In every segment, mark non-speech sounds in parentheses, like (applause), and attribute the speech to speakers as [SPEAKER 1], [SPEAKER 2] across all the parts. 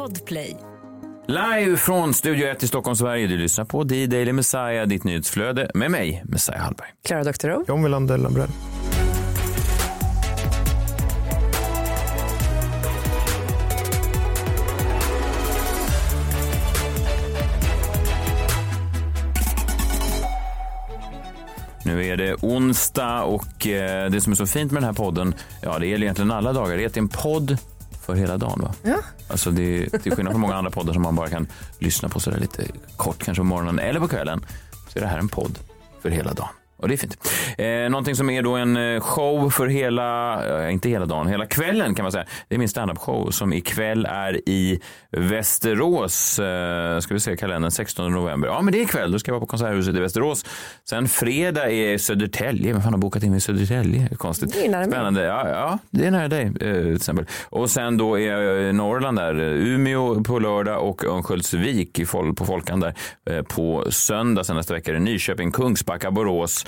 [SPEAKER 1] Podplay.
[SPEAKER 2] Live från Studio 1 i Stockholm, Sverige. Du lyssnar på D-Daily Messiah, ditt nyhetsflöde med mig, Messiah Hallberg.
[SPEAKER 3] Klara Doktorow.
[SPEAKER 4] John Wilander Lambrell.
[SPEAKER 2] Nu är det onsdag och eh, det som är så fint med den här podden, ja det gäller egentligen alla dagar, det är att det är en podd för hela dagen. Va?
[SPEAKER 3] Ja.
[SPEAKER 2] Alltså det, till skillnad från många andra poddar som man bara kan lyssna på sådär lite kort, kanske på morgonen eller på kvällen, så är det här en podd för hela dagen. Och det är fint. Eh, någonting som är då en eh, show för hela, eh, inte hela dagen, hela kvällen kan man säga. Det är min standup-show som ikväll är i Västerås. Eh, ska vi se kalendern, 16 november. Ja, men det är ikväll. Då ska jag vara på Konserthuset i Västerås. Sen fredag är Södertälje. Vem fan har bokat in mig i Södertälje? Konstigt.
[SPEAKER 3] Det är nära.
[SPEAKER 2] Spännande. Ja, ja, det är nära dig eh, till exempel. Och sen då är eh, Norrland där. Umeå på lördag och Örnsköldsvik i på Folkan där eh, på söndag. Sen nästa vecka är det Nyköping, Kungsbacka, Borås,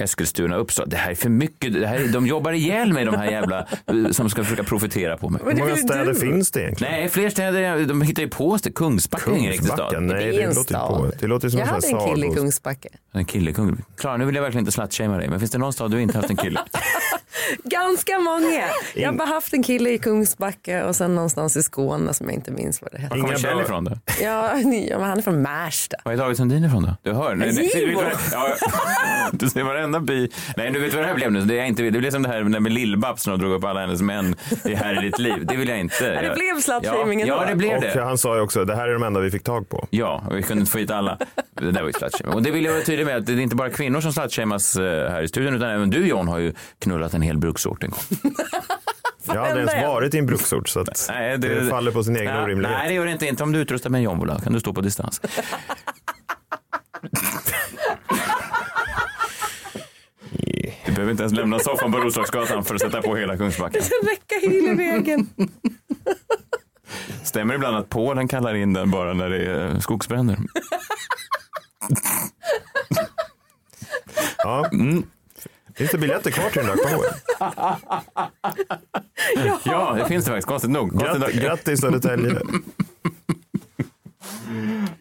[SPEAKER 2] Eskilstuna, Uppsala. Det här är för mycket. Det här, de jobbar ihjäl mig de här jävla eh, som ska försöka profitera på mig.
[SPEAKER 4] Hur många städer finns det egentligen?
[SPEAKER 2] Nej, fler städer. De hittar ju på det. Kungsbacka är ingen riktig stad.
[SPEAKER 4] Kungsbacka? Nej,
[SPEAKER 3] Det är
[SPEAKER 4] det,
[SPEAKER 3] en
[SPEAKER 4] låter på. Det låter som
[SPEAKER 3] Jag
[SPEAKER 4] en
[SPEAKER 3] hade en kille i Kungsbacka.
[SPEAKER 2] En kille, Kung. Klara, nu vill jag verkligen inte slutshamea dig, men finns det någon stad du inte haft en kille? (laughs)
[SPEAKER 3] Ganska många. Jag har bara haft en kille i Kungsbacka och sen någonstans i Skåne som jag inte minns vad det hette.
[SPEAKER 2] Var kommer
[SPEAKER 4] Inga
[SPEAKER 2] Kjell ifrån då?
[SPEAKER 3] Ja, ja, men han är från Märsta.
[SPEAKER 2] Var är David Sundin ifrån då? Du hör? Nej, nej, du, vad- ja, du ser varenda by. Nej, du vet vad det här blev nu? Det, är inte, det blev som det här med Lill-Babs när de drog upp alla hennes män i Här i ditt liv. Det vill jag inte.
[SPEAKER 3] Ja, det blev slutshaming
[SPEAKER 2] ja, ja, det blev
[SPEAKER 4] Och
[SPEAKER 2] det.
[SPEAKER 4] han sa ju också, det här är de enda vi fick tag på.
[SPEAKER 2] Ja, och vi kunde inte få hit alla. Det där var ju slutshaming. Och det vill jag vara tydlig med att det är inte bara kvinnor som slutshamas eh, här i studion, utan även du John har ju knullat en hel bruksort en gång. (laughs)
[SPEAKER 4] Jag har aldrig ens varit i en bruksort så att
[SPEAKER 2] Nej,
[SPEAKER 4] det, faller på sin egen
[SPEAKER 2] Ja,
[SPEAKER 4] orimlighet.
[SPEAKER 2] Nej, det gör det inte. Inte om du är utrustad med en jombola. kan du stå på distans. Behöver inte ens lämna soffan på Roslagsgatan för att sätta på hela Kungsbacka. (laughs)
[SPEAKER 3] Räcka hyllevägen.
[SPEAKER 2] Stämmer ibland att Polen kallar in den bara när det är eh, skogsbränder.
[SPEAKER 4] Ja.
[SPEAKER 2] Mm.
[SPEAKER 4] Finns det biljetter kvar till den där showen? (laughs)
[SPEAKER 2] Ja, det finns det faktiskt. Konstigt nog. Konstigt
[SPEAKER 4] Gratt,
[SPEAKER 2] nog.
[SPEAKER 4] grattis Södertälje.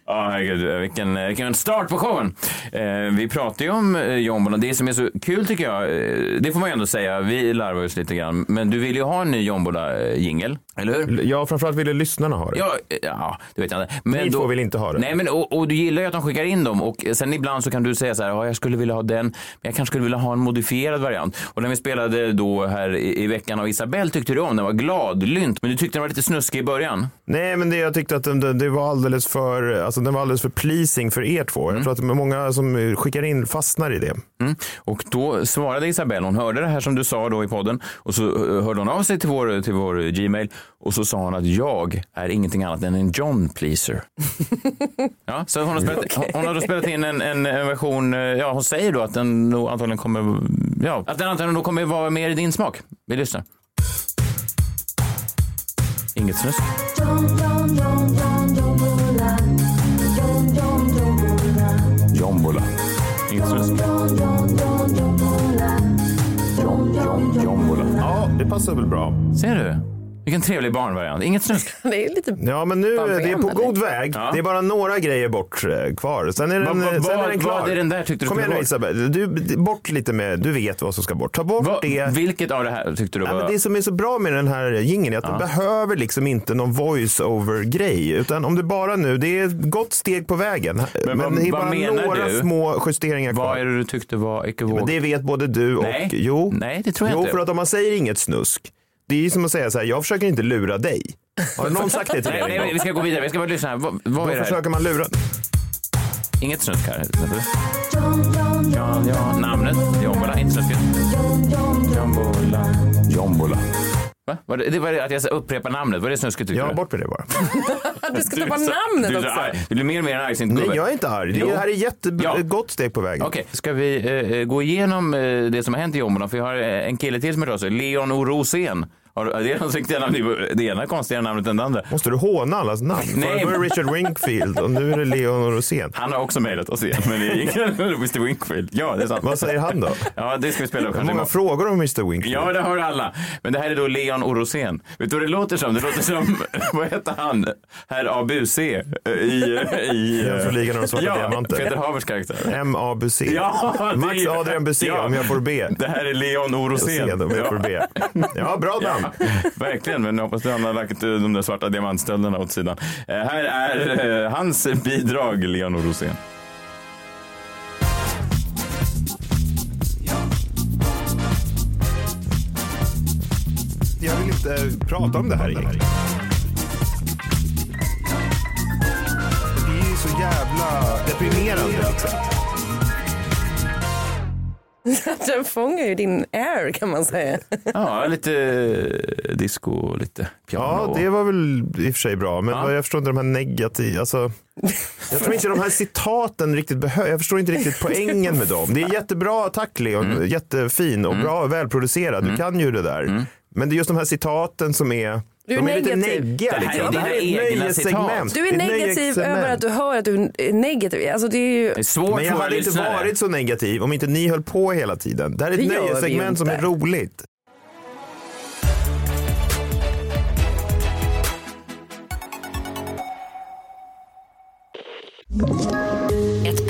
[SPEAKER 2] Ja, herregud, vilken, vilken start på showen. Eh, vi pratar ju om eh, jombola. Det som är så kul tycker jag, eh, det får man ju ändå säga, vi larvar oss lite grann, men du vill ju ha en ny jombola-jingel, eller hur?
[SPEAKER 4] Ja, framförallt ville lyssnarna ha det.
[SPEAKER 2] Ja, ja, det vet jag inte. Men
[SPEAKER 4] Ni två vill inte ha det.
[SPEAKER 2] Nej, men och, och du gillar ju att de skickar in dem och sen ibland så kan du säga så här, ja, jag skulle vilja ha den, men jag kanske skulle vilja ha en modifierad variant. Och när vi spelade då här i, i veckan av Isabelle tyckte du om den, var gladlynt, men du tyckte den var lite snuskig i början.
[SPEAKER 4] Nej, men det, jag tyckte att den, det var alldeles för, alltså, den var alldeles för pleasing för er två. Jag tror att många som skickar in fastnar i det.
[SPEAKER 2] Mm. Och då svarade Isabelle, hon hörde det här som du sa då i podden och så eh, hörde hon av sig till vår, till vår Gmail och så sa hon att jag är ingenting annat än en John pleaser. (laughs) ja, så hon har, spelat, hon, hon har då spelat in en, en, en version, eh, ja hon säger då att den nog antagligen kommer, ja, att den antagligen då kommer vara mer i din smak. Vi lyssnar. Inget snusk. Jombola. Inget snusk. Jom, jom, jombola.
[SPEAKER 4] Ja, det passar väl bra.
[SPEAKER 2] Ser du? Vilken trevlig barnvariant. Inget snusk. (laughs)
[SPEAKER 3] Det är lite...
[SPEAKER 4] Ja, men nu, det är på god väg.
[SPEAKER 2] Ja.
[SPEAKER 4] Det är bara några grejer bort eh, kvar. Sen är den,
[SPEAKER 2] Vad- vad-
[SPEAKER 4] sen är den klar.
[SPEAKER 2] vad är den där tyckte du
[SPEAKER 4] Kom igen nu
[SPEAKER 2] bort?
[SPEAKER 4] Isabel. Du, bort lite med, du vet vad som ska bort. Ta bort
[SPEAKER 2] Va,
[SPEAKER 4] det.
[SPEAKER 2] vilket av det här tyckte du
[SPEAKER 4] Ja,
[SPEAKER 2] var...
[SPEAKER 4] men det som är så bra med den här jingeln är att den behöver liksom inte någon voice-over-grej. Utan om det bara nu, det är ett gott steg på vägen. Men,
[SPEAKER 2] vad-
[SPEAKER 4] det är bara
[SPEAKER 2] menar
[SPEAKER 4] några
[SPEAKER 2] du?
[SPEAKER 4] små justeringar kvar.
[SPEAKER 2] Vad är det du tyckte var ekivok?
[SPEAKER 4] Men det vet både du och...
[SPEAKER 2] Nej.
[SPEAKER 4] Jo.
[SPEAKER 2] Nej, det tror jag
[SPEAKER 4] jo,
[SPEAKER 2] inte.
[SPEAKER 4] för att om man säger inget snusk, det är ju som att säga så här, jag försöker inte lura dig. Har någon sagt det till
[SPEAKER 2] Nej,
[SPEAKER 4] dig?
[SPEAKER 2] nej, vi ska gå vidare. Vi ska bara lyssna. här. Vad, vad
[SPEAKER 4] Då
[SPEAKER 2] är det här?
[SPEAKER 4] försöker man lura.
[SPEAKER 2] Inget snusk här. Ja, ja. Namnet? Jombola. Inte snusket. Jombola. Jombola. Va? Var det, det var det att jag upprepar namnet. Var det snusket tyckte
[SPEAKER 4] Ja,
[SPEAKER 2] du?
[SPEAKER 4] bort med det bara. (laughs)
[SPEAKER 3] Du ska ta
[SPEAKER 2] så-
[SPEAKER 3] namnet
[SPEAKER 2] du, är så
[SPEAKER 3] också.
[SPEAKER 2] arg. du blir mer och mer argsint
[SPEAKER 4] Nej, jag är inte arg. Det här är ett
[SPEAKER 2] Ja.
[SPEAKER 4] jättegott steg på vägen.
[SPEAKER 2] Okej, ska vi eh, gå igenom eh, det som har hänt i Jombola? För jag har eh, en kille till som är röst. Leon O. Rosén Har det är namn. Det ena konstigare namnet än det andra.
[SPEAKER 4] Måste du håna allas namn?
[SPEAKER 2] Nej.
[SPEAKER 4] Förut var det Richard Wingfield och nu är det Leon Rosén.
[SPEAKER 2] Han har också mejlat oss igen, men det ingen Mr Winkfield. Ja, det är sant.
[SPEAKER 4] Vad säger han då?
[SPEAKER 2] Ja, det ska vi spela upp
[SPEAKER 4] Hur många frågor om Mr Wingfield?
[SPEAKER 2] Ja, det har alla. Men det här är då Leon Orosén. Vet du vad det låter som? Det låter som, (laughs) vad heter han? Herr ABC i... i
[SPEAKER 4] Den som ligan av de svarta
[SPEAKER 2] ja,
[SPEAKER 4] diamanter.
[SPEAKER 2] Peter Havers karaktär.
[SPEAKER 4] MABC.
[SPEAKER 2] Ja, det
[SPEAKER 4] Max Adrian Bussé
[SPEAKER 2] Ja.
[SPEAKER 4] om jag får be.
[SPEAKER 2] Det här är Leon
[SPEAKER 4] Se
[SPEAKER 2] Orosén.
[SPEAKER 4] om jag får be. Ja, bra namn. (laughs)
[SPEAKER 2] Verkligen, men jag hoppas att han har lagt de där svarta diamantstölderna åt sidan. Eh, här är eh, hans bidrag, Leon Rosén.
[SPEAKER 4] Jag vill inte prata om det här egentligen. Det är ju så jävla deprimerande. Liksom. (laughs)
[SPEAKER 3] Den fångar ju din air kan man säga.
[SPEAKER 2] Ja, lite eh, disco och lite piano.
[SPEAKER 4] Ja, det var väl i och för sig bra, men
[SPEAKER 2] Ja.
[SPEAKER 4] jag förstår inte de här negativa, alltså, jag tror inte de här citaten riktigt behövs, jag förstår inte riktigt poängen med dem. Det är jättebra, tack Leon,
[SPEAKER 2] Mm.
[SPEAKER 4] jättefin och bra, välproducerad, du kan ju det där.
[SPEAKER 2] Mm.
[SPEAKER 4] Men det är just de här citaten som är,
[SPEAKER 3] Du är
[SPEAKER 4] de är lite
[SPEAKER 3] negativ.
[SPEAKER 4] neggiga.
[SPEAKER 2] Det här är
[SPEAKER 4] Liksom.
[SPEAKER 2] dina
[SPEAKER 4] Det här är ett
[SPEAKER 2] egna
[SPEAKER 4] nöjessegment.
[SPEAKER 3] Du är negativ över att du hör att du är negativ. Alltså det är ju...
[SPEAKER 2] Det är svårt
[SPEAKER 4] Men jag hade inte
[SPEAKER 2] lyssnare.
[SPEAKER 4] varit så negativ om inte ni höll på hela tiden. Det här är ett nöjessegment som är roligt.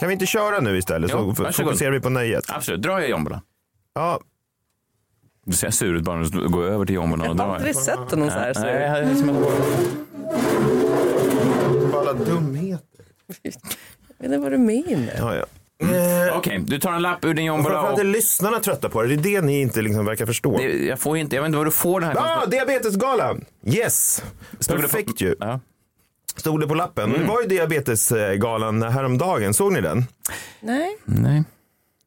[SPEAKER 4] Kan vi inte köra nu istället
[SPEAKER 2] Jo,
[SPEAKER 4] så
[SPEAKER 2] varsågod.
[SPEAKER 4] fokuserar vi på nöjet.
[SPEAKER 2] Absolut, dra i jombolan.
[SPEAKER 4] Ja,
[SPEAKER 2] Du ser sur ut bara när du går över till jombolan och
[SPEAKER 3] Jag har
[SPEAKER 2] drar.
[SPEAKER 3] aldrig sett honom så här. Så.
[SPEAKER 2] Nej, jag hade som att-
[SPEAKER 4] alla dumheter.
[SPEAKER 3] Jag vet inte vad du menar.
[SPEAKER 4] Ja, ja.
[SPEAKER 2] Okej, du tar en lapp ur din jombola
[SPEAKER 4] Framförallt
[SPEAKER 2] och...
[SPEAKER 4] är lyssnarna trötta på det. Det är det ni inte liksom verkar förstå.
[SPEAKER 2] Det, jag får inte, jag vet inte var du får den här.
[SPEAKER 4] Ja, ah, diabetesgalan! Yes! Perfekt ju.
[SPEAKER 2] Ja.
[SPEAKER 4] Stod det på lappen. Det var ju diabetesgalan häromdagen. Såg ni den?
[SPEAKER 3] Nej.
[SPEAKER 2] Nej.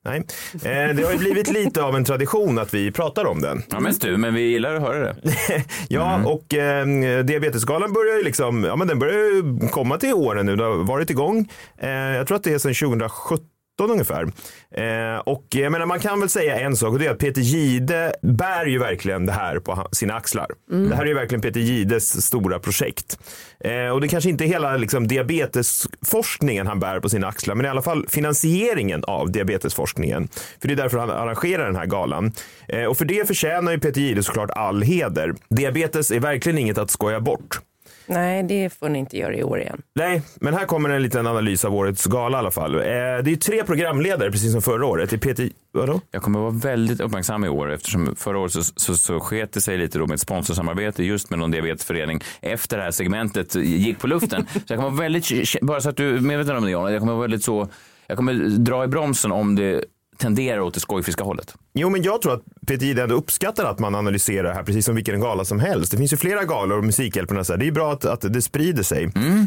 [SPEAKER 4] Nej. Eh, det har ju blivit lite av en tradition att vi pratar om den.
[SPEAKER 2] Ja, mest du, men vi gillar att höra det. (laughs)
[SPEAKER 4] Ja, och eh, diabetesgalan börjar ju liksom, ja men den börjar ju komma till åren nu. Det har varit igång. Eh, jag tror att det är sedan 2017 ungefär. Eh, och jag menar, man kan väl säga en sak och det är att Peter Gide bär ju verkligen det här på sina axlar. Det här är ju verkligen Peter Gides stora projekt. Eh, och det kanske inte är hela liksom, diabetesforskningen han bär på sina axlar, men i alla fall finansieringen av diabetesforskningen. För det är därför han arrangerar den här galan. Eh, och för det förtjänar ju Peter Gide såklart all heder. Diabetes är verkligen inget att skoja bort.
[SPEAKER 3] Nej, det får ni inte göra i år igen.
[SPEAKER 4] Nej, men här kommer en liten analys av årets gala i alla fall. Eh, det är tre programledare, precis som förra året. Det är Peter... Vadå?
[SPEAKER 2] Jag kommer vara väldigt uppmärksam i år eftersom förra året så, så, så sket det sig lite då med ett sponsorsamarbete just med någon diabetesförening efter det här segmentet gick på luften. (laughs) så jag kommer vara väldigt, bara så att du är medveten om det Jan, jag kommer vara väldigt så, jag kommer dra i bromsen om det tenderar åt det skojfiska hållet.
[SPEAKER 4] Jo, men jag tror att Peter Jihde ändå uppskattar att man analyserar det här precis som vilken gala som helst. Det finns ju flera galor och Musikhjälpen. Så här. Det är bra att, att det sprider sig.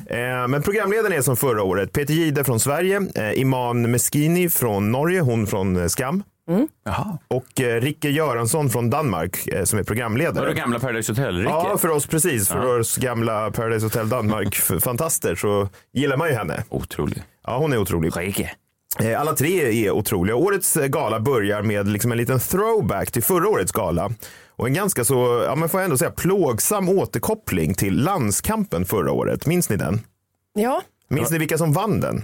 [SPEAKER 4] Eh, men programledaren är som förra året Peter Jihde från Sverige, eh, Iman Meskini från Norge, hon från eh, Skam
[SPEAKER 2] Jaha.
[SPEAKER 4] och eh, Ricke Göransson från Danmark eh, som är programledare.
[SPEAKER 2] Var det gamla Paradise Hotel, Rikke?
[SPEAKER 4] Ja, för oss precis. För oss gamla Paradise Hotel Danmark-fantaster så gillar man ju henne.
[SPEAKER 2] Otrolig.
[SPEAKER 4] Ja, hon är otrolig.
[SPEAKER 2] Rikke.
[SPEAKER 4] Eh, Alla tre är otroliga. Årets eh, gala börjar med liksom en liten throwback till förra årets gala. Och en ganska så, ja man får ändå säga plågsam återkoppling till landskampen förra året. Minns ni den?
[SPEAKER 3] Ja,
[SPEAKER 4] Minns ni vilka som vann den?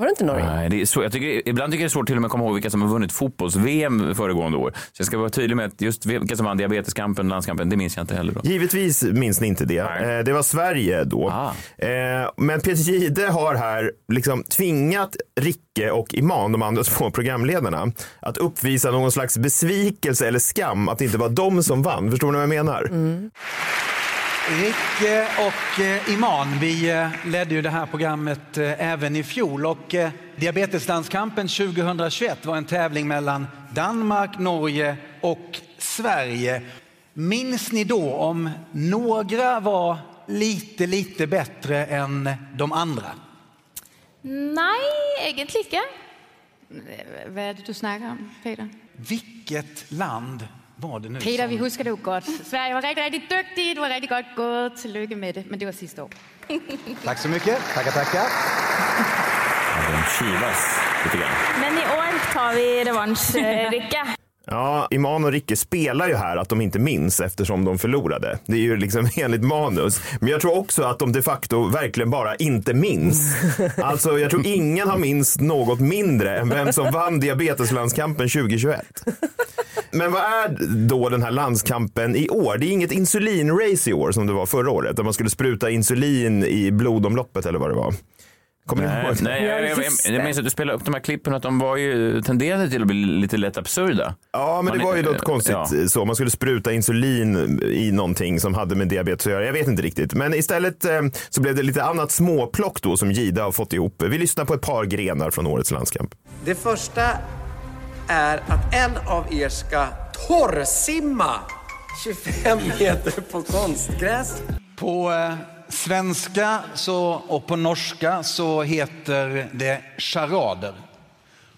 [SPEAKER 3] Var det inte Norge?
[SPEAKER 2] Nej, det är så, jag tycker, ibland tycker jag det är svårt till och med att komma ihåg vilka som har vunnit fotbolls-VM föregående år. Så jag ska vara tydlig med att just vilka som vann diabeteskampen, landskampen, det minns jag inte heller. Då.
[SPEAKER 4] Givetvis minns ni inte det.
[SPEAKER 2] Nej.
[SPEAKER 4] Eh, Det var Sverige då.
[SPEAKER 2] Ah.
[SPEAKER 4] Eh, Men Peter Jihde har här liksom tvingat Ricke och Iman, de andra två programledarna, att uppvisa någon slags besvikelse eller skam att det inte var de som vann. Förstår ni vad jag menar?
[SPEAKER 5] Rick och eh, Iman, vi eh, ledde ju det här programmet eh, även i fjol och Diabeteslandskampen 2021 var en tävling mellan Danmark, Norge och Sverige. Minns ni då om några var lite, lite bättre än de andra?
[SPEAKER 6] Nej, egentlig ikke. Hvad er det, du snakker om, Peter?
[SPEAKER 5] Vilket land var det nu?
[SPEAKER 6] Peter,
[SPEAKER 5] som-
[SPEAKER 6] vi husker det jo godt. Sverige var rigtig, rigtig dygtige. Du var rigtig godt gået. Tillykke med det. Men det var sidste år. (laughs)
[SPEAKER 5] Tack så mycket. Tackar, tackar.
[SPEAKER 2] Ja, de kivas lite grann.
[SPEAKER 7] Men i år tar vi revansch, Rikke. (laughs)
[SPEAKER 4] Ja, Iman och Ricke spelar ju här att de inte minns eftersom de förlorade. Det är ju liksom (laughs) enligt manus. Men jag tror också att de de facto verkligen bara inte minns. (laughs) Alltså, jag tror ingen har minst något mindre än vem som vann diabeteslandskampen 2021. Men vad är då den här landskampen i år? Det är inget insulinrace i år som det var förra året, där man skulle spruta insulin i blodomloppet eller vad det var. Kommer
[SPEAKER 2] Nej,
[SPEAKER 4] ihåg?
[SPEAKER 2] nej, jag, jag, jag, jag minns att du spelade upp de här klippen att de var ju, tenderade till att bli lite lätt absurda.
[SPEAKER 4] Ja, men det
[SPEAKER 2] Man-
[SPEAKER 4] var ju något konstigt
[SPEAKER 2] ja.
[SPEAKER 4] så. Man skulle spruta insulin i någonting som hade med diabetes att göra. Jag vet inte riktigt. Men istället eh, så blev det lite annat småplock då som Gida har fått ihop. Vi lyssnar på ett par grenar från årets landskamp.
[SPEAKER 8] Det första är att en av er ska torrsimma 25 meter på konstgräs.
[SPEAKER 5] På eh, svenska så, och på norska så heter det charader.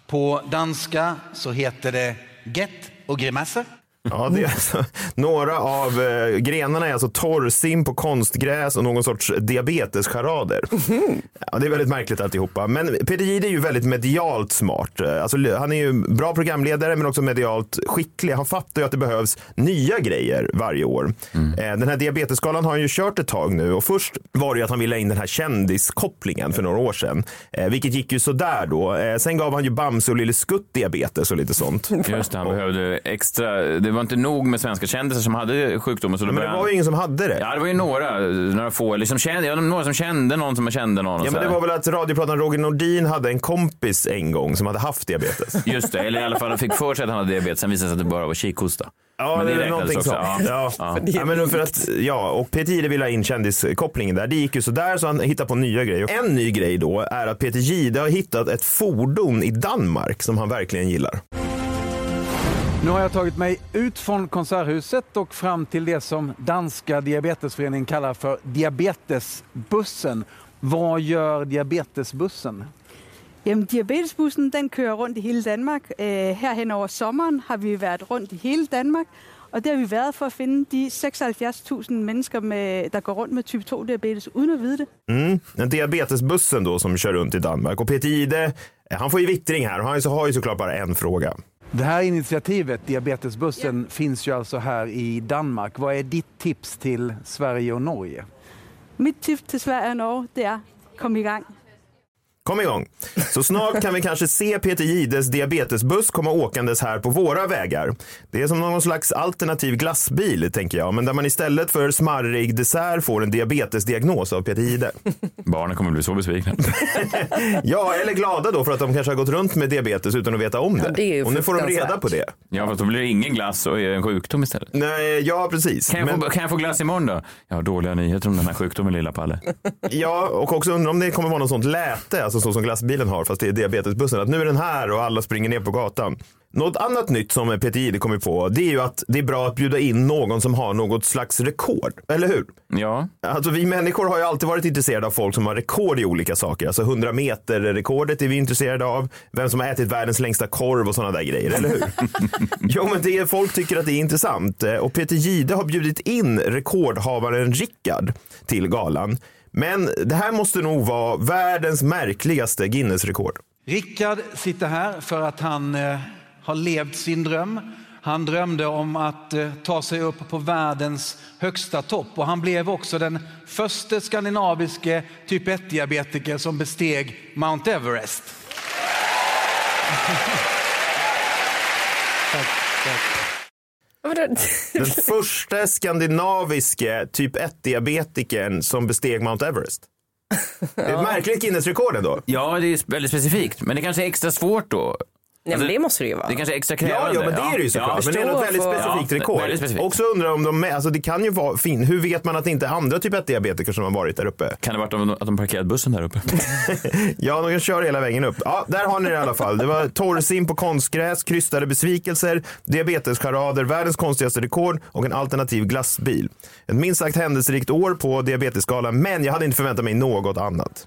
[SPEAKER 5] På danska så heter det get och grimasser.
[SPEAKER 4] Ja, det är alltså, några av eh, grenarna är alltså torrsim på konstgräs och någon sorts diabetescharader. Ja, det är väldigt märkligt alltihopa. Men Peter Jihde är ju väldigt medialt smart. Eh, Alltså, han är ju bra programledare men också medialt skicklig. Han fattar ju att det behövs nya grejer varje år. Eh, Den här diabetesskalan har han ju kört ett tag nu och först var det ju att han ville ha in den här kändiskopplingen för några år sedan. Eh, Vilket gick ju sådär då. Eh, Sen gav han ju Bamse och Lille Skutt diabetes och lite sånt.
[SPEAKER 2] Just det, han behövde extra. Det var inte nog med svenska kändisar som hade sjukdomen. Så då
[SPEAKER 4] Men det
[SPEAKER 2] började
[SPEAKER 4] var ju ingen som hade det.
[SPEAKER 2] Ja, det var ju några, några få, eller som kände, ja, några som kände någon som kände någon.
[SPEAKER 4] Ja, men det var väl att radioprataren Roger Nordin hade en kompis en gång som hade haft diabetes. (laughs)
[SPEAKER 2] Just det, eller i alla fall han fick för sig att han hade diabetes, sen visade det sig att det bara var kikhosta.
[SPEAKER 4] Ja,
[SPEAKER 2] Men
[SPEAKER 4] det är
[SPEAKER 2] räknades
[SPEAKER 4] någonting
[SPEAKER 2] också.
[SPEAKER 4] sånt. Ja.
[SPEAKER 2] Ja.
[SPEAKER 4] Ja. men för att, ja, och Peter Jihde ville ha in kändiskopplingen där. Det gick ju sådär så han hittade på nya grejer. En ny grej då är att Peter Jihde har hittat ett fordon i Danmark som han verkligen gillar.
[SPEAKER 5] Nu har jag tagit mig ut från Konserthuset och fram till det som Danska Diabetesföreningen kallar för diabetesbussen. Vad gör diabetesbussen?
[SPEAKER 9] Jamen, diabetesbussen den kører rundt i hele Danmark. Øh, herhen over sommeren har vi været rundt i hele Danmark, og det har vi været for at finde de 76.000 mennesker, med, der går rundt med type 2-diabetes uden at vide det.
[SPEAKER 4] Mm. Diabetesbussen då som kör runt i Danmark. Och Peter Jihde, eh, han får ju vittring här och han har ju såklart bara en fråga.
[SPEAKER 5] Det här initiativet, Diabetesbussen, finns ju alltså här i Danmark. Vad är ditt tips till Sverige och Norge?
[SPEAKER 9] Mit tip til Sverige og Norge, det er, kom i gang.
[SPEAKER 4] Kom igång. Så snart kan vi kanske se Peter Jihdes diabetesbuss komma åkandes här på våra vägar. Det är som någon slags alternativ glassbil, tänker jag, men där man istället för smarrig dessert får en diabetesdiagnos av Peter Jihde. (laughs)
[SPEAKER 2] Barnen kommer bli så besvikna. (laughs)
[SPEAKER 4] Ja, eller glada då för att de kanske har gått runt med diabetes utan att veta om det.
[SPEAKER 3] Ja, det
[SPEAKER 4] och nu får de reda på det.
[SPEAKER 2] Ja, fast då blir det ingen glass och en sjukdom istället.
[SPEAKER 4] Nej, ja precis.
[SPEAKER 2] Kan jag,
[SPEAKER 4] Men-
[SPEAKER 2] få, kan jag få glass imorgon då? Jag har dåliga nyheter om den här sjukdomen, lilla Palle.
[SPEAKER 4] Ja, och också undrar om det kommer vara något sånt läte, alltså så som glassbilen har, fast det är diabetesbussen. Att nu är den här och alla springer ner på gatan. Något annat nytt som Jihde kommer på, det är ju att det är bra att bjuda in någon som har något slags rekord. Eller hur?
[SPEAKER 2] Ja.
[SPEAKER 4] Alltså vi människor har ju alltid varit intresserade av folk som har rekord i olika saker. Alltså 100 meter rekordet är vi intresserade av. Vem som har ätit världens längsta korv och sådana där grejer, eller hur? (laughs) jo, men det är, folk tycker att det är intressant. Eh, Och Peter Jihde har bjudit in rekordhavaren Rickard till galan. Men det här måste nog vara världens märkligaste Guinness-rekord.
[SPEAKER 5] Rickard sitter här för att han eh, har levt sin dröm. Han drömde om att eh, ta sig upp på världens högsta topp och han blev också den första skandinaviske typ 1-diabetiker som besteg Mount Everest. tack, tack.
[SPEAKER 4] Den första skandinaviske typ 1-diabetikern som besteg Mount Everest. Det är ett märkligt Guinness-rekord ändå.
[SPEAKER 2] Ja, det är väldigt specifikt. Men det kanske är extra svårt då.
[SPEAKER 3] Nej, men det måste det ju vara.
[SPEAKER 2] Det kanske är extra
[SPEAKER 4] Ja,
[SPEAKER 2] krävande.
[SPEAKER 4] ja, men det är det ju såklart. men det är något väldigt specifikt rekord.
[SPEAKER 2] Väldigt specifikt.
[SPEAKER 4] Också undrar om de, alltså det kan ju vara fin. Hur vet man att det inte är andra typ 1 diabetiker som har varit där uppe?
[SPEAKER 2] Kan det ha varit att de parkerat bussen där uppe? (laughs)
[SPEAKER 4] Ja, de kan köra hela vägen upp. Ja, där har ni det i alla fall. Det var torrsim på konstgräs, krystade besvikelser, diabetescharader, världens konstigaste rekord och en alternativ glassbil. Ett minst sagt händelserikt år på diabetesskalan, men jag hade inte förväntat mig något annat.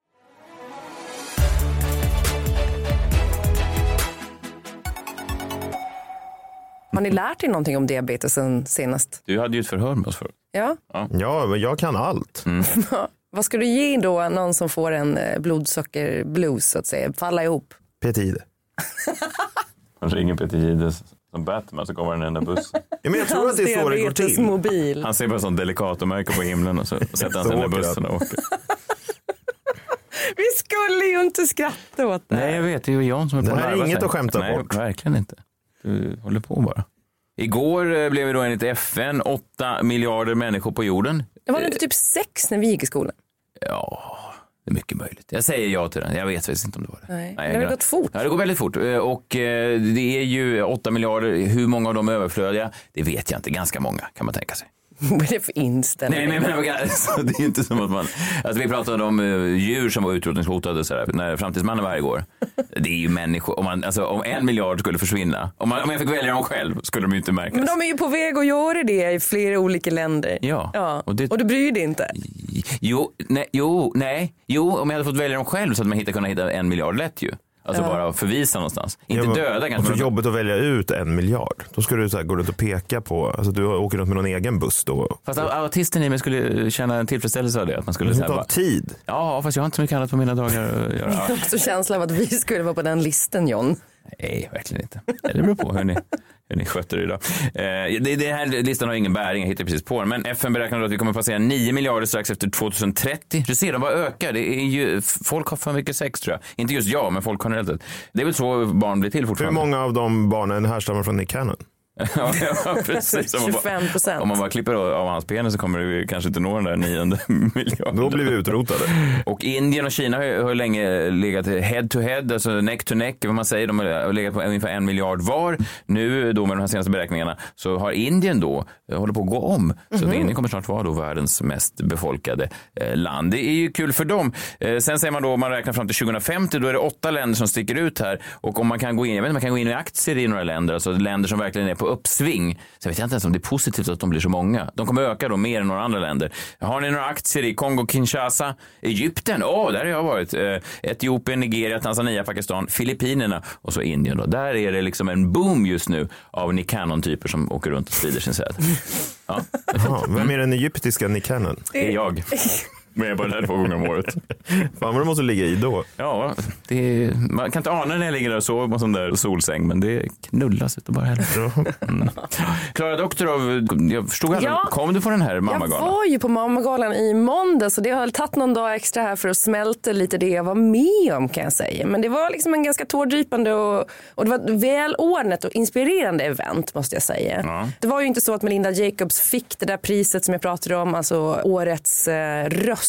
[SPEAKER 3] Har ni lärt er någonting om diabetes sen senast?
[SPEAKER 2] Du hade ju ett förhör med oss förut.
[SPEAKER 3] Ja.
[SPEAKER 4] Ja, men jag kan allt. (laughs)
[SPEAKER 3] Vad ska du ge då någon som får en eh, blodsockerblues så att säga? Falla ihop?
[SPEAKER 4] P10.
[SPEAKER 2] Han ringer Peter Gides som Batman så kommer den enda bussen.
[SPEAKER 4] Ja, men jag tror att det är så det går till.
[SPEAKER 3] Diabetesmobil.
[SPEAKER 2] Han ser bara sån delicatomärke på himlen och så (laughs) sätter han sig i bussen och åker.
[SPEAKER 3] Vi skulle ju inte skratta åt det.
[SPEAKER 2] Nej, jag vet. Det är ju Jan som är på
[SPEAKER 4] Det här är inget
[SPEAKER 2] sig.
[SPEAKER 4] att skämta
[SPEAKER 2] Nej,
[SPEAKER 4] bort.
[SPEAKER 2] verkligen inte. Du håller på bara. Igår eh, blev det då enligt FN 8 miljarder människor på jorden.
[SPEAKER 3] Det var inte typ sex när vi gick i skolan.
[SPEAKER 2] Ja, det är mycket möjligt. Jag säger ja till den. Jag vet faktiskt inte om det var det.
[SPEAKER 3] Nej.
[SPEAKER 2] Nej,
[SPEAKER 3] det har gått fort.
[SPEAKER 2] Ja, det går väldigt fort. Eh, Och eh, det är ju 8 miljarder. Hur många av dem är överflödiga? Det vet jag inte. Ganska många kan man tänka sig.
[SPEAKER 3] Vad är det för inställning?
[SPEAKER 2] Nej, men, men alltså, det är inte som att man... Alltså, vi pratade om uh, djur som var utrotningshotade så här, när Framtidsmannen var här igår. Det är ju människor. Om, man, alltså, om en miljard skulle försvinna, om, man, om jag fick välja dem själv skulle de ju inte märkas.
[SPEAKER 3] Men de är ju på väg att göra det i flera olika länder.
[SPEAKER 2] Ja,
[SPEAKER 3] ja.
[SPEAKER 2] och det-
[SPEAKER 3] Och du bryr dig inte?
[SPEAKER 2] Jo, nej, jo, nej, jo, om jag hade fått välja dem själv så hade man hitta, kunnat hitta en miljard lätt ju. Alltså
[SPEAKER 3] Ja.
[SPEAKER 2] bara förvisa någonstans. Inte
[SPEAKER 4] Ja, men-
[SPEAKER 2] döda
[SPEAKER 4] Och
[SPEAKER 2] kanske.
[SPEAKER 4] så
[SPEAKER 2] men-
[SPEAKER 4] jobbigt att välja ut en miljard. Då ska du så här gå runt och peka på, alltså du åker runt med någon egen buss då.
[SPEAKER 2] Fast autisten i mig skulle känna en tillfredsställelse av det. Att man skulle
[SPEAKER 4] Det
[SPEAKER 2] säga bara,
[SPEAKER 4] tid.
[SPEAKER 2] Ja, fast jag har inte så mycket annat på mina dagar att göra. (laughs)
[SPEAKER 3] Jag har också känslan av att vi skulle vara på den listan John.
[SPEAKER 2] Nej, verkligen inte. Det beror på hur ni, hur ni sköter det idag. Eh, det, det här listan har ingen bäring, jag hittade precis på den. Men FN beräknar att vi kommer passera 9 miljarder strax efter 2030. Du ser, de bara ökar. Det är ju, folk har för mycket sex tror jag. Inte just jag, men folk generellt sett. Det är väl så barn blir till fortfarande.
[SPEAKER 4] Hur många av de barnen härstammar från Nick Cannon? (laughs)
[SPEAKER 2] ja, ja, precis. Om man bara-
[SPEAKER 3] 25 procent.
[SPEAKER 2] Om man bara klipper av hans penis så kommer det kanske inte nå den där nionde (laughs) miljarden.
[SPEAKER 4] Då blir vi utrotade.
[SPEAKER 2] Och Indien och Kina har, har länge legat head to head, alltså neck to neck, vad man säger. De har legat på ungefär en miljard var. Nu då med de här senaste beräkningarna så har Indien då eh, håller på att gå om. Så att Indien kommer snart vara då världens mest befolkade eh, land. Det är ju kul för dem. Eh, sen säger man då, om man räknar fram till 2050, då är det åtta länder som sticker ut här. Och om man kan gå in, jag vet inte, man kan gå in i aktier i några länder, alltså länder som verkligen är på uppsving. Så jag vet inte ens om det är positivt att de blir så många. De kommer öka då mer än några andra länder. Har ni några aktier i Kongo, Kinshasa, Egypten? Åh, där har jag varit. Eh, Etiopien, Nigeria, Tanzania, Pakistan, Filippinerna och så Indien. Då. Där är det liksom en boom just nu av Nick Cannon-typer som åker runt och sprider sin säd. Ja, (laughs)
[SPEAKER 4] vem är den egyptiska Nick Cannon?
[SPEAKER 2] det är jag. (laughs) Men jag bara där två gånger om året. (laughs)
[SPEAKER 4] Fan vad de måste ligga i då.
[SPEAKER 2] Ja, det är, man kan inte ana när jag ligger där och sover på en sån där solsäng, men det knullas utav bara helvete. Mm. Klara Doktorov, jag förstod aldrig,
[SPEAKER 3] Ja.
[SPEAKER 2] kom du på den här
[SPEAKER 3] Jag
[SPEAKER 2] mammagalan?
[SPEAKER 3] var ju på mammagalan i måndags och det har tagit någon dag extra här för att smälta lite det jag var med om kan jag säga. Men det var liksom en ganska tårdrypande och, och det var ett välordnat och inspirerande event måste jag säga.
[SPEAKER 2] Ja.
[SPEAKER 3] Det var ju inte så att Melinda Jacobs fick det där priset som jag pratade om, alltså årets eh, röst.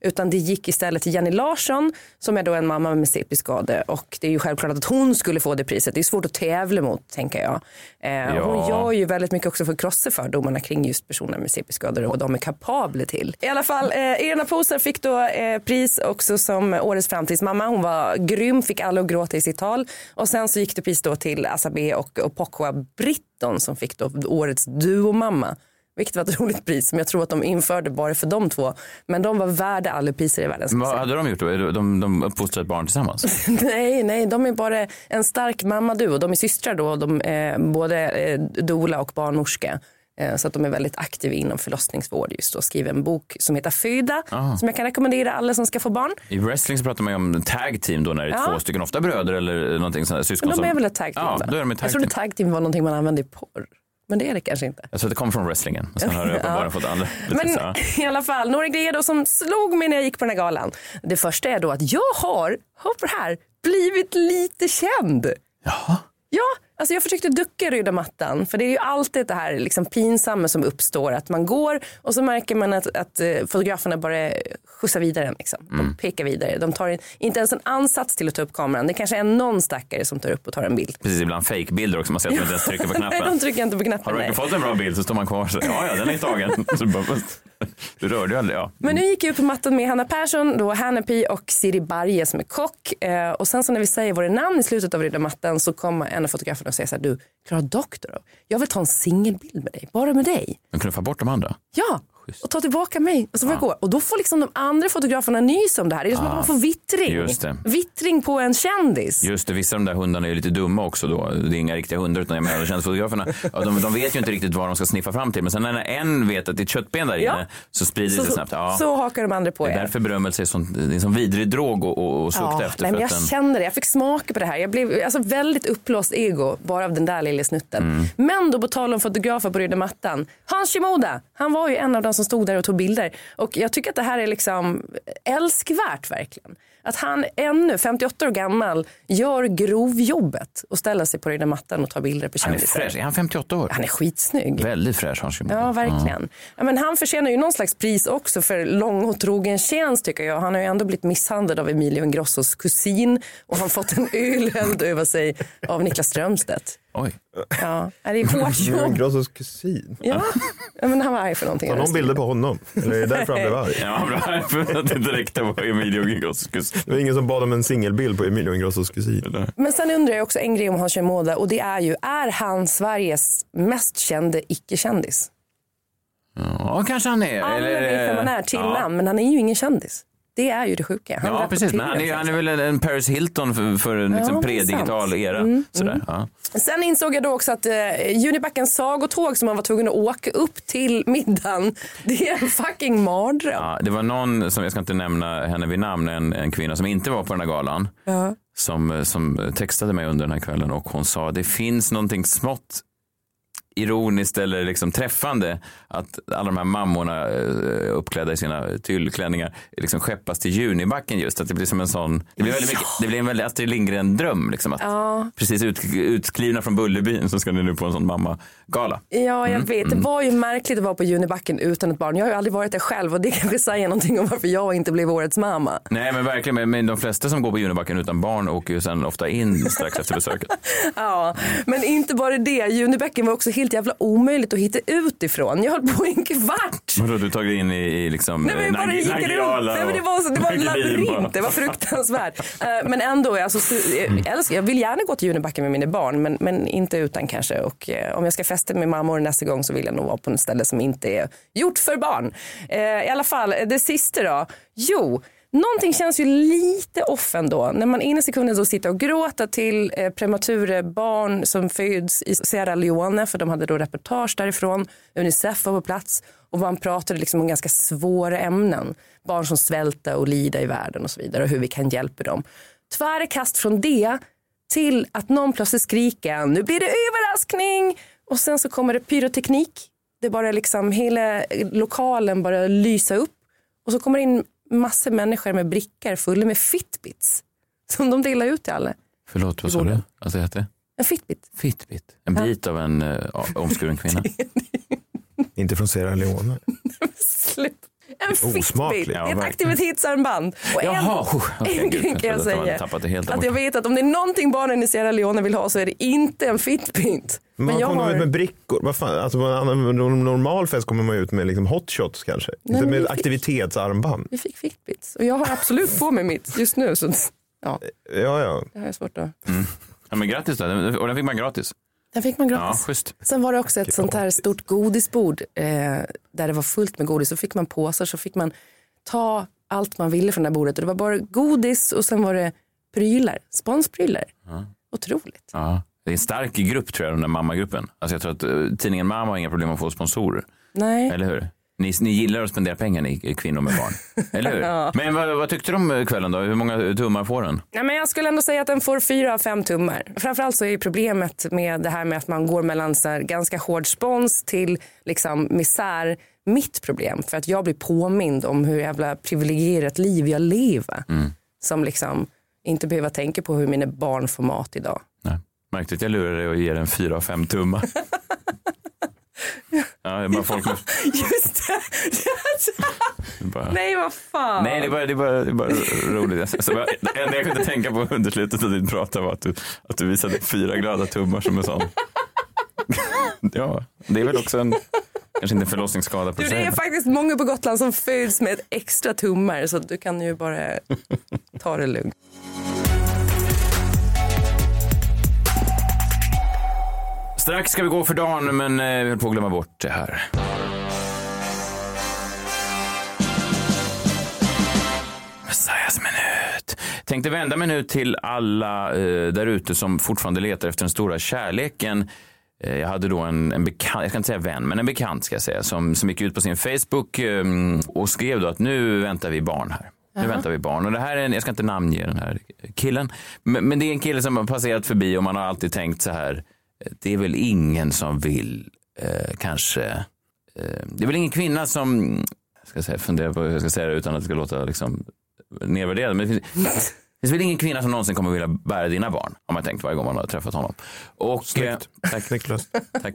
[SPEAKER 3] Utan det gick istället till Jenny Larsson som är då en mamma med CP-skada och det är ju självklart att hon skulle få det priset. Det är svårt att tävla mot tänker jag. Eh,
[SPEAKER 2] Ja.
[SPEAKER 3] Hon gör ju väldigt mycket också för att krossa fördomarna kring just personer med CP-skador och vad de är kapabla till. I alla fall, eh, Irena Poser fick då eh, pris också som årets framtidsmamma. Hon var grym, fick alla att gråta i sitt tal. Och sen så gick det pris då till Asabe och Opokwa Britton som fick då årets duomamma. Vilket var ett (laughs) roligt pris som jag tror att de införde bara för de två. Men de var värda alla priser i världen. jag
[SPEAKER 2] Vad hade de gjort då? De, de uppfostrade ett barn tillsammans? (laughs)
[SPEAKER 3] Nej, nej, de är bara en stark mammaduo. De är systrar då, de är både eh, doula och barnmorska. Eh, Så att de är väldigt aktiva inom förlossningsvård just och skriver en bok som heter Föda
[SPEAKER 2] Ah.
[SPEAKER 3] som jag kan rekommendera alla som ska få barn.
[SPEAKER 2] I wrestling så pratar man ju om tag team då när det är
[SPEAKER 3] Ja.
[SPEAKER 2] två stycken, ofta bröder eller någonting sånt syskon.
[SPEAKER 3] Men de
[SPEAKER 2] som...
[SPEAKER 3] är väl ett tag team?
[SPEAKER 2] Ja,
[SPEAKER 3] va?
[SPEAKER 2] då är de tag
[SPEAKER 3] jag trodde
[SPEAKER 2] team.
[SPEAKER 3] tag team var någonting man använde i porr. Men det är det kanske inte.
[SPEAKER 2] Jag tror att det kommer från wrestlingen. Men sen har det uppenbarligen (laughs)
[SPEAKER 3] Ja.
[SPEAKER 2] fått andra
[SPEAKER 3] Men
[SPEAKER 2] betydelser. (laughs)
[SPEAKER 3] i alla fall, några grejer då som slog mig när jag gick på den här galan. Det första är då att jag har, hör på det här, blivit lite känd.
[SPEAKER 2] Jaha.
[SPEAKER 3] Ja, alltså jag försökte ducka röda mattan. För det är ju alltid det här liksom pinsamma som uppstår. Att man går och så märker man att, att eh, fotograferna bara skjutsar vidare en. Liksom.
[SPEAKER 2] Mm.
[SPEAKER 3] De pekar vidare. De tar in, inte ens en ansats till att ta upp kameran. Det kanske är någon stackare som tar upp och tar en bild.
[SPEAKER 2] Precis, ibland fake-bilder också. Man ser att de inte ens trycker på
[SPEAKER 3] Nej, (laughs)
[SPEAKER 2] knappen.
[SPEAKER 3] de trycker inte på knappen.
[SPEAKER 2] Har du verkligen fått en bra bild så står man kvar. Så, ja, ja, den är tagen. (laughs) Du rörde ju aldrig. Ja.
[SPEAKER 3] Men nu gick jag ut på mattan med Hanna Persson, då Hannapi och Siri Barje som är kock. Eh, och sen så när vi säger våra namn i slutet av mattan så kommer en av fotograferna och säger så här, du Klara Doktorov, jag vill ta en singelbild med dig, bara med dig.
[SPEAKER 2] Men knuffa bort de andra.
[SPEAKER 3] Ja, och ta tillbaka mig. Och, så får jag gå. och då får liksom de andra fotograferna nys om det här. Det är som
[SPEAKER 2] Ah,
[SPEAKER 3] att man får vittring.
[SPEAKER 2] just det.
[SPEAKER 3] Vittring på en kändis.
[SPEAKER 2] Just det, vissa av de där hundarna är lite dumma också då. Det är inga riktiga hundar utan jag menar kändisfotograferna. Ja, de, de vet ju inte riktigt vad de ska sniffa fram till. Men sen när en vet att det är ett köttben där
[SPEAKER 3] Ja.
[SPEAKER 2] inne så sprider det sig snabbt. Ja.
[SPEAKER 3] så hakar de andra på
[SPEAKER 2] det är
[SPEAKER 3] er.
[SPEAKER 2] därför berömmelse är, sånt, det är en sån vidrig drog och, och, och sukta efter.
[SPEAKER 3] nej, men jag
[SPEAKER 2] den-
[SPEAKER 3] kände det. Jag fick smaka på det här. Jag blev alltså, väldigt uppblåst ego bara av den där lilla snutten.
[SPEAKER 2] Mm.
[SPEAKER 3] Men då på tal om fotografer på röda mattan. Hans Shimoda, han var ju en av de som stod där och tog bilder. Och jag tycker att det här är liksom älskvärt verkligen. Att han ännu, 58 år gammal, gör grovjobbet och ställer sig på röda mattan och tar bilder på
[SPEAKER 2] Han är
[SPEAKER 3] kändisar.
[SPEAKER 2] fräsch. Är han 58 år?
[SPEAKER 3] Han är skitsnygg.
[SPEAKER 2] Väldigt fräsch Hans.
[SPEAKER 3] Ja, verkligen. Ja, men han förtjänar ju någon slags pris också för lång och trogen tjänst tycker jag. Han har ju ändå blivit misshandlad av Emilio Ingrossos kusin och han fått en öleld över sig av Niklas Strömstedt.
[SPEAKER 2] Oj.
[SPEAKER 3] Ja, det är hårt (laughs)
[SPEAKER 4] Björn
[SPEAKER 3] jobb.
[SPEAKER 4] Grossos kusin.
[SPEAKER 3] Ja. ja, men han var arg för någonting.
[SPEAKER 4] Har någon bilder på honom? Eller är det därför han blev arg? (laughs)
[SPEAKER 2] Ja, bra. För att det inte räckte var Emilio Ingrossos kusin.
[SPEAKER 4] Det var ingen som bad om en singelbild på Emilio Ingrossos kusin.
[SPEAKER 3] Men sen undrar jag också en grej om Hans Shimoda och det är ju, är han Sveriges mest kände icke-kändis?
[SPEAKER 2] Ja, kanske han är.
[SPEAKER 3] Alla
[SPEAKER 2] Eller-
[SPEAKER 3] vet vem han är till
[SPEAKER 2] ja.
[SPEAKER 3] namn, men han är ju ingen kändis. Det är ju det sjuka. Han
[SPEAKER 2] Ja, precis. Men han är, han är väl en- en Paris Hilton för, för en
[SPEAKER 3] Ja,
[SPEAKER 2] liksom
[SPEAKER 3] är
[SPEAKER 2] predigital era.
[SPEAKER 3] Mm,
[SPEAKER 2] Sådär.
[SPEAKER 3] mm.
[SPEAKER 2] Ja.
[SPEAKER 3] Sen insåg jag då också att eh, Junibackens sagotåg som man var tvungen att åka upp till middagen, (laughs) det är en fucking mardröm.
[SPEAKER 2] Ja, det var någon, som jag ska inte nämna henne vid namn, en, en kvinna som inte var på den här galan.
[SPEAKER 3] Ja.
[SPEAKER 2] Som, som textade mig under den här kvällen och hon sa det finns någonting smått ironiskt eller liksom träffande att alla de här mammorna eh, uppklädda i sina tyllklänningar liksom skeppas till Junibacken just. Att det blir som en sån, det blir, väldigt mycket, det blir en väldigt Astrid Lindgren-dröm. Liksom, att
[SPEAKER 3] Ja.
[SPEAKER 2] Precis ut, utskrivna från Bullerbyn så ska ni nu på en sån mammagala.
[SPEAKER 3] Ja, jag
[SPEAKER 2] Mm,
[SPEAKER 3] vet. Det
[SPEAKER 2] mm.
[SPEAKER 3] var ju märkligt att vara på Junibacken utan ett barn. Jag har ju aldrig varit där själv och det kanske säger någonting om varför jag inte blev årets mamma.
[SPEAKER 2] Nej men verkligen, men, men de flesta som går på Junibacken utan barn åker ju sen ofta in strax efter besöket. (laughs)
[SPEAKER 3] Ja, men inte bara det. Junibacken var också helt jävla omöjligt att hitta ut ifrån. Jag höll på i en kvart.
[SPEAKER 2] Vadå, du tagit in i, i liksom
[SPEAKER 3] Nej, men jag bara
[SPEAKER 2] Nag-
[SPEAKER 3] gick runt.
[SPEAKER 2] Nangijala
[SPEAKER 3] Nej, men det var, så- det var en (laughs) labyrint. Det var fruktansvärt. Eh, Men ändå, alltså, så- jag, älskar, jag vill gärna gå till Junibacken med mina barn men, men inte utan kanske. Och eh, om jag ska festa med mammor nästa gång så vill jag nog vara på ett ställe som inte är gjort för barn. Eh, I alla fall, det sista då. Jo, Någonting känns ju lite off ändå. När man ena sekunden då sitter och gråter till eh, premature barn som föds i Sierra Leone för de hade då reportage därifrån. Unicef var på plats och man pratade liksom om ganska svåra ämnen. Barn som svälter och lider i världen och så vidare och hur vi kan hjälpa dem. Tvära kast från det till att någon plötsligt skriker nu blir det överraskning och sen så kommer det pyroteknik. Det bara liksom hela eh, lokalen bara lysa upp och så kommer det in massor människor med brickor fulla med fitbits som de delar ut till alla.
[SPEAKER 2] Förlåt, vad sa du? Alltså, det hette?
[SPEAKER 3] En fitbit.
[SPEAKER 2] Fitbit. En
[SPEAKER 3] Ja.
[SPEAKER 2] bit av en uh, omskuren kvinna. (laughs)
[SPEAKER 4] Inte från Sierra Leone. (laughs)
[SPEAKER 3] Slut. En fitbit. Det är ett aktivitetsarmband. Och
[SPEAKER 2] Jaha,
[SPEAKER 3] en
[SPEAKER 2] gud, (laughs)
[SPEAKER 3] grej kan jag
[SPEAKER 2] att
[SPEAKER 3] säga.
[SPEAKER 2] helt
[SPEAKER 3] att jag vet att om det är någonting barnen i Sierra Leone vill ha så är det inte en fitbit.
[SPEAKER 4] Man
[SPEAKER 3] jag
[SPEAKER 4] kommer
[SPEAKER 3] har-
[SPEAKER 4] ut med brickor. Vad fan? Alltså, på en normal fest kommer man ut med liksom hotshots kanske.
[SPEAKER 3] Nej,
[SPEAKER 4] Inte
[SPEAKER 3] men
[SPEAKER 4] med aktivitetsarmband.
[SPEAKER 3] Vi fick fitbits och jag har absolut på mig mitt just nu. Så ja,
[SPEAKER 4] Ja, ja.
[SPEAKER 3] det här är svårt att...
[SPEAKER 2] Ja, men grattis då. Och den fick man gratis.
[SPEAKER 3] Den fick man
[SPEAKER 2] Ja,
[SPEAKER 3] gratis.
[SPEAKER 2] schysst.
[SPEAKER 3] Sen var det också ett sånt här stort godisbord eh, där det var fullt med godis. Så fick man påsar så fick man ta allt man ville från det här bordet. Och det var bara godis och sen var det prylar, sponsprylar.
[SPEAKER 2] Ja.
[SPEAKER 3] Otroligt.
[SPEAKER 2] Ja. det är en stark grupp tror jag, den där mammagruppen. Alltså jag tror att eh, tidningen Mamma har inga problem att få sponsorer.
[SPEAKER 3] Nej.
[SPEAKER 2] Eller hur? Ni, ni gillar att spendera pengar ni kvinnor med barn. (laughs) Eller hur?
[SPEAKER 3] Ja.
[SPEAKER 2] Men vad, vad tyckte du om kvällen då? Hur många tummar får den?
[SPEAKER 3] Nej, men jag skulle ändå säga att den får fyra av fem tummar. Framförallt så är problemet med det här med att man går mellan så ganska hård spons till liksom misär mitt problem. För att jag blir påmind om hur jävla privilegierat liv jag lever. Som liksom inte behöver tänka på hur mina barn får mat idag.
[SPEAKER 2] Märkte att jag lurade dig och ger den fyra av fem tummar. (laughs) ja, det är bara folk med... (laughs)
[SPEAKER 3] Just det!
[SPEAKER 2] Bara...
[SPEAKER 3] Nej vad fan.
[SPEAKER 2] Nej, det är bara, det är bara, det är bara roligt. Alltså, det enda jag kunde tänka på under slutet av ditt prat var att du, att du visade fyra glada tummar som en sån. (laughs) ja, det är väl också en, kanske inte en förlossningsskada per
[SPEAKER 3] Du, det är faktiskt många på Gotland som föds med ett extra tummar så du kan ju bara ta det lugnt.
[SPEAKER 2] Strax ska vi gå för dagen, men eh, vi höll på att glömma bort det här. Messiahs minut. Tänkte vända mig nu till alla eh, där ute som fortfarande letar efter den stora kärleken. Eh, jag hade då en, en bekant, jag kan inte säga vän, men en bekant ska jag säga, som, som gick ut på sin Facebook eh, och skrev då att nu väntar vi barn här. Nu
[SPEAKER 10] Jaha.
[SPEAKER 2] väntar vi barn. Och det här är en, jag ska inte namnge den här killen, men, men det är en kille som har passerat förbi och man har alltid tänkt så här, det är väl ingen som vill eh, kanske, eh, det är väl ingen kvinna som, ska säga, fundera på hur jag ska säga det utan att det ska låta liksom nedvärderande, men det finns, det finns väl ingen kvinna som någonsin kommer vilja bära dina barn, har man tänkt varje gång man har träffat honom. Och,
[SPEAKER 4] Snyggt.
[SPEAKER 2] tack Niklas. Tack.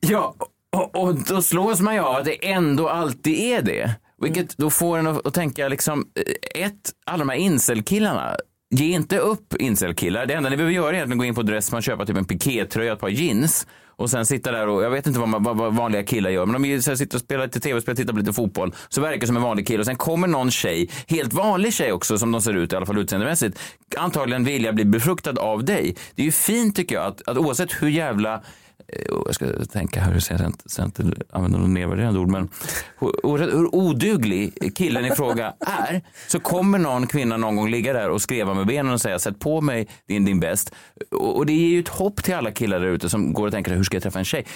[SPEAKER 2] Ja, och, och då slås man ju av att det ändå alltid är det. Vilket då får en att, att tänka liksom, eh, ett, alla de här incelkillarna, ge inte upp incelkillar. Det enda ni behöver göra är egentligen gå in på Dressman, köpa typ en pikétröja, ett par jeans och sen sitta där och, jag vet inte vad, man, vad, vad vanliga killar gör, men de så här, sitter och spelar lite tv-spel, tittar på lite fotboll, så verkar det som en vanlig kille och sen kommer någon tjej, helt vanlig tjej också som de ser ut, i alla fall utseendemässigt, antagligen vilja bli befruktad av dig. Det är ju fint tycker jag att, att oavsett hur jävla jag ska tänka här, så jag inte, så jag inte använder något nedvärderande ord, men oavsett hur oduglig killen i fråga är, så kommer någon kvinna någon gång ligga där och skreva med benen och säga sätt på mig din, din bäst. Och, och det ger ju ett hopp till alla killar där ute som går och tänker hur ska jag träffa en tjej?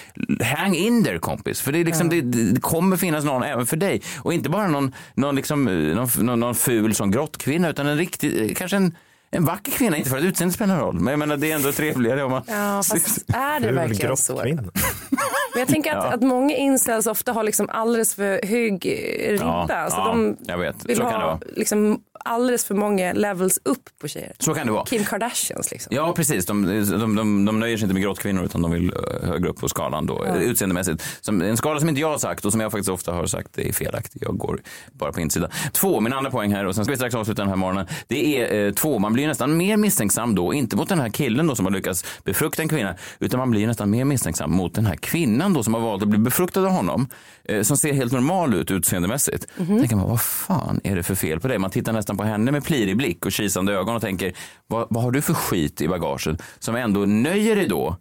[SPEAKER 2] Hang in there kompis, för det, är liksom, det, det kommer finnas någon även för dig. Och inte bara någon, någon, liksom, någon, någon, någon ful som grottkvinna, utan en riktig, kanske en en vacker kvinna, inte för att utseendet spelar roll, men jag menar det är ändå trevligare om man...
[SPEAKER 3] Ja, fast är det verkligen så? (laughs) Men jag tänker att,
[SPEAKER 2] Ja.
[SPEAKER 3] att många incels ofta har liksom alldeles för hög ribba.
[SPEAKER 2] Ja,
[SPEAKER 3] så
[SPEAKER 2] ja,
[SPEAKER 3] de
[SPEAKER 2] jag vet.
[SPEAKER 3] vill
[SPEAKER 2] Så kan det
[SPEAKER 3] ha
[SPEAKER 2] vara.
[SPEAKER 3] liksom alldeles för många levels upp på tjejer.
[SPEAKER 2] Så kan det vara.
[SPEAKER 3] Kim Kardashians liksom.
[SPEAKER 2] Ja, precis. De, de, de, de nöjer sig inte med grottkvinnor utan de vill eh, högre upp på skalan då,
[SPEAKER 3] Ja.
[SPEAKER 2] utseendemässigt. Som, en skala som inte jag har sagt och som jag faktiskt ofta har sagt är felaktig. Jag går bara på insidan. Två, min andra poäng här och sen ska vi strax avsluta den här morgonen. Det är eh, två, man blir nästan mer misstänksam då, inte mot den här killen då som har lyckats befrukta en kvinna, utan man blir nästan mer misstänksam mot den här kvinnan då som har valt att bli befruktad av honom, eh, som ser helt normal ut utseendemässigt.
[SPEAKER 3] Mhm.
[SPEAKER 2] tänker man, vad fan är det för fel på dig? Man tittar nästan på henne med plirig blick och kisande ögon och tänker, vad, vad har du för skit i bagaget som ändå nöjer dig då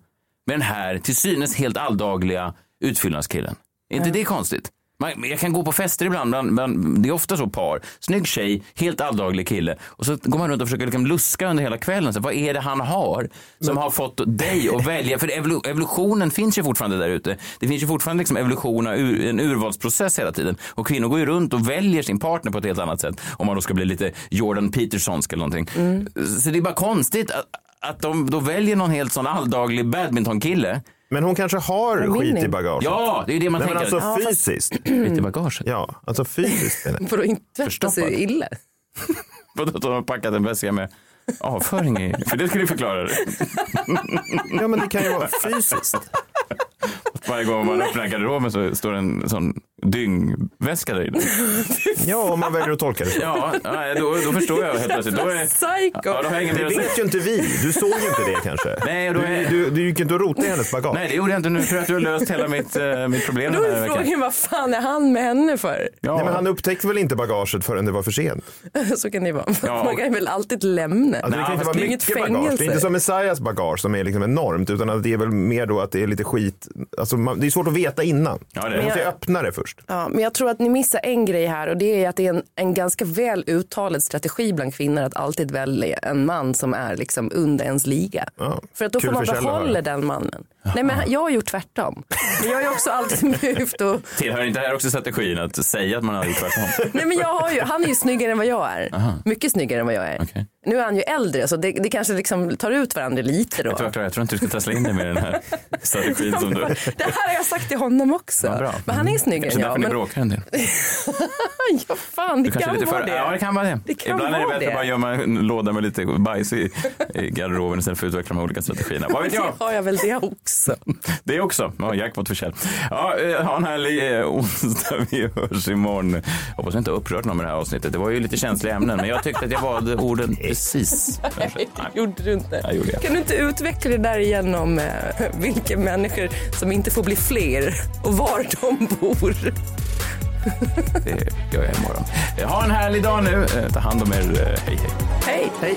[SPEAKER 2] med den här till synes helt alldagliga utfyllnadskillen? Är inte det konstigt? Man, jag kan gå på fester ibland, bland, bland, det är ofta så par, snygg tjej, helt alldaglig kille och så går man runt och försöker liksom luska under hela kvällen. Så vad är det han har som har fått dig att välja? För evolu- evolutionen finns ju fortfarande där ute. Det finns ju fortfarande liksom evolution, en urvalsprocess hela tiden. Och kvinnor går ju runt och väljer sin partner på ett helt annat sätt. Om man då ska bli lite Jordan Petersonsk eller någonting. Så det är bara konstigt att, att de då väljer någon helt sån alldaglig badmintonkille.
[SPEAKER 4] Men hon kanske har skit i bagaget.
[SPEAKER 2] Ja, det är det man
[SPEAKER 4] Nej,
[SPEAKER 2] tänker.
[SPEAKER 4] Men alltså
[SPEAKER 2] Ja,
[SPEAKER 4] fysiskt. (clears throat)
[SPEAKER 2] Skit i bagaget?
[SPEAKER 4] Ja, alltså fysiskt.
[SPEAKER 3] För att inte tvätta sig illa. (laughs)
[SPEAKER 2] Vadå att de har packat en väska med avföring i? För det skulle förklara det.
[SPEAKER 4] Ja, men det kan ju vara (laughs) fysiskt.
[SPEAKER 2] Varje gång man öppnar garderoben så står en sån dyngväska där inne. (laughs)
[SPEAKER 4] Ja, om man väljer att tolka det så.
[SPEAKER 2] Ja, nej, då, då förstår jag helt plötsligt. Då är,
[SPEAKER 3] Psycho.
[SPEAKER 2] Ja, då har jag ingen
[SPEAKER 4] Det vet ju inte vi. Du såg ju inte det kanske.
[SPEAKER 2] Nej, och då
[SPEAKER 4] Du,
[SPEAKER 2] är-
[SPEAKER 4] du, du gick inte och rotade i hennes bagage.
[SPEAKER 2] Nej, det gjorde jag inte. Nu tror jag att du har löst hela mitt, eh, mitt problem
[SPEAKER 3] Då är frågan vad fan är han med henne för?
[SPEAKER 2] Ja.
[SPEAKER 4] Nej, men han upptäckte väl inte bagaget förrän det var för sent. (laughs)
[SPEAKER 3] Så kan det vara.
[SPEAKER 2] Ja.
[SPEAKER 3] Man kan väl alltid lämna.
[SPEAKER 4] Alltså, det kan inte vara
[SPEAKER 3] är inget
[SPEAKER 4] mycket bagage. Det är inte som Messiahs bagage som är liksom enormt utan att det är väl mer då att det är lite skit. Alltså, man, det är svårt att veta innan.
[SPEAKER 2] Ja, det är
[SPEAKER 4] man måste ju öppna det först.
[SPEAKER 3] Ja, men jag tror att ni missar en grej här och det är att det är en, en ganska väl uttalad strategi bland kvinnor att alltid välja en man som är liksom under ens liga. För att då
[SPEAKER 4] Kul
[SPEAKER 3] får man behålla den mannen. Nej men jag har gjort tvärtom. Men jag har ju också alltid (laughs) behövt att
[SPEAKER 2] Tillhör inte det här också strategin att säga att man har gjort tvärtom?
[SPEAKER 3] Nej men jag har ju, han är ju snyggare än vad jag är.
[SPEAKER 2] Aha.
[SPEAKER 3] Mycket snyggare än vad jag är. Nu är han ju äldre så det, det kanske liksom tar ut varandra lite då.
[SPEAKER 2] Jag tror, jag tror inte du ska trassla in dig med den här strategin som du...
[SPEAKER 3] Det här har jag sagt till honom också.
[SPEAKER 2] Ja, bra.
[SPEAKER 3] Men han är snyggare
[SPEAKER 2] Så
[SPEAKER 3] än
[SPEAKER 2] därför
[SPEAKER 3] jag.
[SPEAKER 2] ni
[SPEAKER 3] Men...
[SPEAKER 2] bråkar en del. (laughs)
[SPEAKER 3] ja fan det kan vara
[SPEAKER 2] för...
[SPEAKER 3] det.
[SPEAKER 2] Ja, det kan vara det.
[SPEAKER 3] Det kan
[SPEAKER 2] Ibland är det bättre att bara gömma en låda med lite bajs i, i garderoben istället för att utveckla de olika strategierna. Vad vet (laughs) jag?
[SPEAKER 3] Har jag väl det också.
[SPEAKER 2] Det också. Ja, jackpot för Kjell. Ja, eh, ha en härlig eh, onsdag. Vi hörs imorgon. Hoppas jag inte har upprört någon med det här avsnittet. Det var ju lite känsliga ämnen, men jag tyckte att jag valde orden precis.
[SPEAKER 3] Nej, det gjorde du inte.
[SPEAKER 2] Jag gjorde det.
[SPEAKER 3] Kan du inte utveckla det där igen om eh, vilka människor som inte får bli fler och var de bor?
[SPEAKER 2] Det gör jag imorgon. Ha en härlig dag nu. Ta hand om er. Hej, hej.
[SPEAKER 3] Hej. hej.